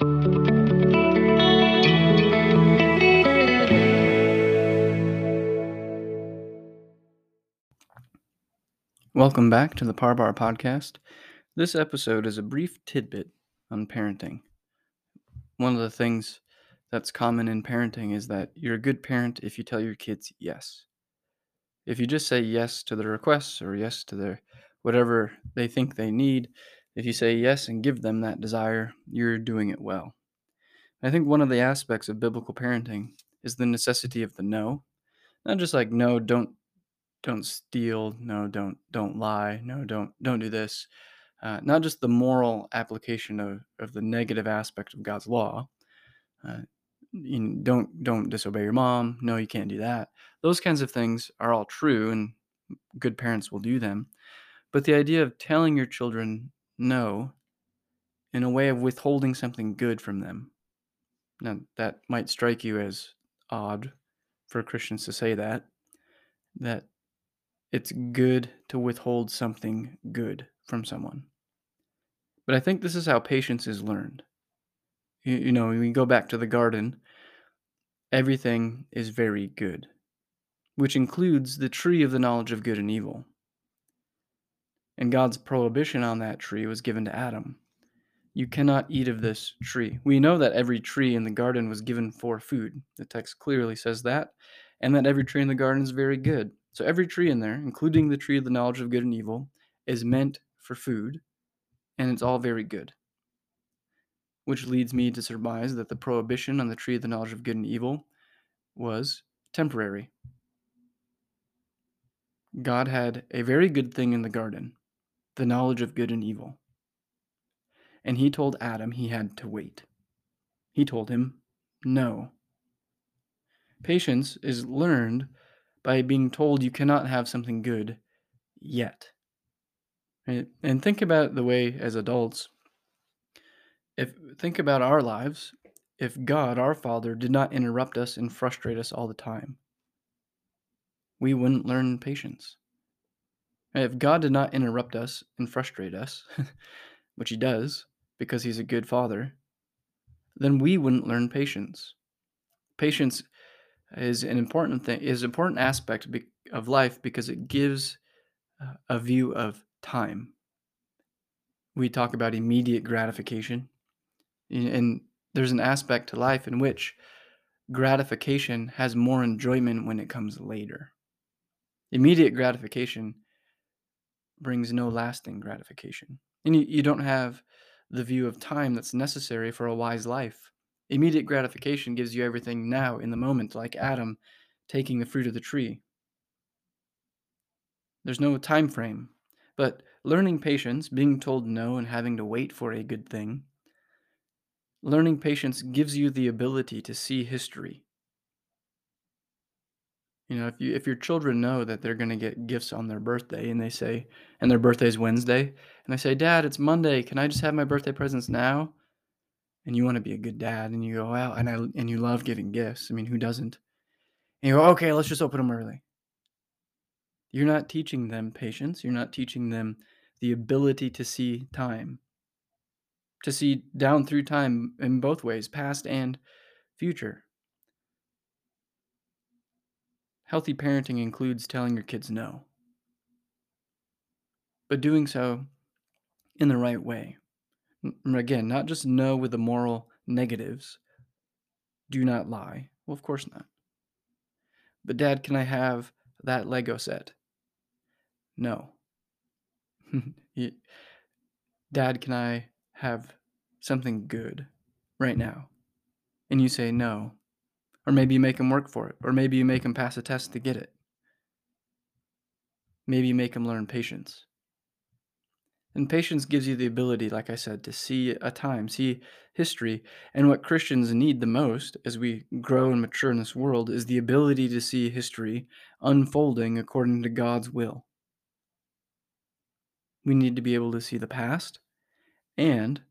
Welcome back to the Parbar podcast. This episode is a brief tidbit on parenting. One of the things that's common in parenting is that you're a good parent if you tell your kids yes. If you just say yes to their requests or yes to their whatever they think they need, if you say yes and give them that desire, you're doing it well. I think one of the aspects of biblical parenting is the necessity of the no. Not just like no, don't don't steal, no, don't don't lie, no, don't don't do this. Uh, not just the moral application of, of the negative aspect of God's law. Uh, you don't don't disobey your mom. No, you can't do that. Those kinds of things are all true, and good parents will do them. But the idea of telling your children no in a way of withholding something good from them. Now, that might strike you as odd for Christians to say that, that it's good to withhold something good from someone. But I think this is how patience is learned. You, you know, we go back to the garden, everything is very good, which includes the tree of the knowledge of good and evil. And God's prohibition on that tree was given to Adam. You cannot eat of this tree. We know that every tree in the garden was given for food. The text clearly says that, and that every tree in the garden is very good. So every tree in there, including the tree of the knowledge of good and evil, is meant for food, and it's all very good. Which leads me to surmise that the prohibition on the tree of the knowledge of good and evil was temporary. God had a very good thing in the garden, the knowledge of good and evil. And he told Adam he had to wait. He told him, no. Patience is learned by being told you cannot have something good yet. And think about the way as adults, if think about our lives, if God, our Father, did not interrupt us and frustrate us all the time, we wouldn't learn patience. If God did not interrupt us and frustrate us, which He does because He's a good Father, then we wouldn't learn patience. Patience is an important thing is an important aspect of life because it gives uh, a view of time. We talk about immediate gratification, and there's an aspect to life in which gratification has more enjoyment when it comes later. Immediate gratification brings no lasting gratification. And you, you don't have the view of time that's necessary for a wise life. Immediate gratification gives you everything now in the moment, like Adam taking the fruit of the tree. There's no time frame. But learning patience, being told no and having to wait for a good thing, learning patience gives you the ability to see history. You know, if you if your children know that they're going to get gifts on their birthday and they say and their birthday's Wednesday and they say, "Dad, it's Monday. Can I just have my birthday presents now?" and you want to be a good dad and you go out and I and you love giving gifts. I mean, who doesn't? And you go, okay, let's just open them early. You're not teaching them patience. You're not teaching them the ability to see time, to see down through time in both ways, past and future. Healthy parenting includes telling your kids no, but doing so in the right way. Again, not just no with the moral negatives. Do not lie. Well, of course not. But, Dad, can I have that Lego set? No. Dad, can I have something good right now? And you say no. Or maybe you make him work for it. Or maybe you make him pass a test to get it. Maybe you make him learn patience. And patience gives you the ability, like I said, to see a time, see history. And what Christians need the most as we grow and mature in this world is the ability to see history unfolding according to God's will. We need to be able to see the past, and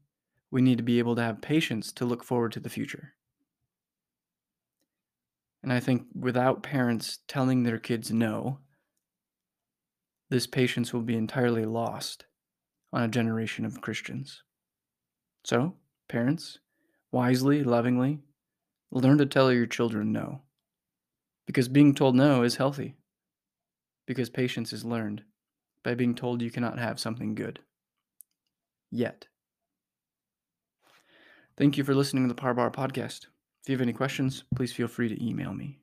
we need to be able to have patience to look forward to the future. And I think without parents telling their kids no, this patience will be entirely lost on a generation of Christians. So, parents, wisely, lovingly, learn to tell your children no. Because being told no is healthy. Because patience is learned by being told you cannot have something good. Yet. Thank you for listening to the Parbar podcast. If you have any questions, please feel free to email me.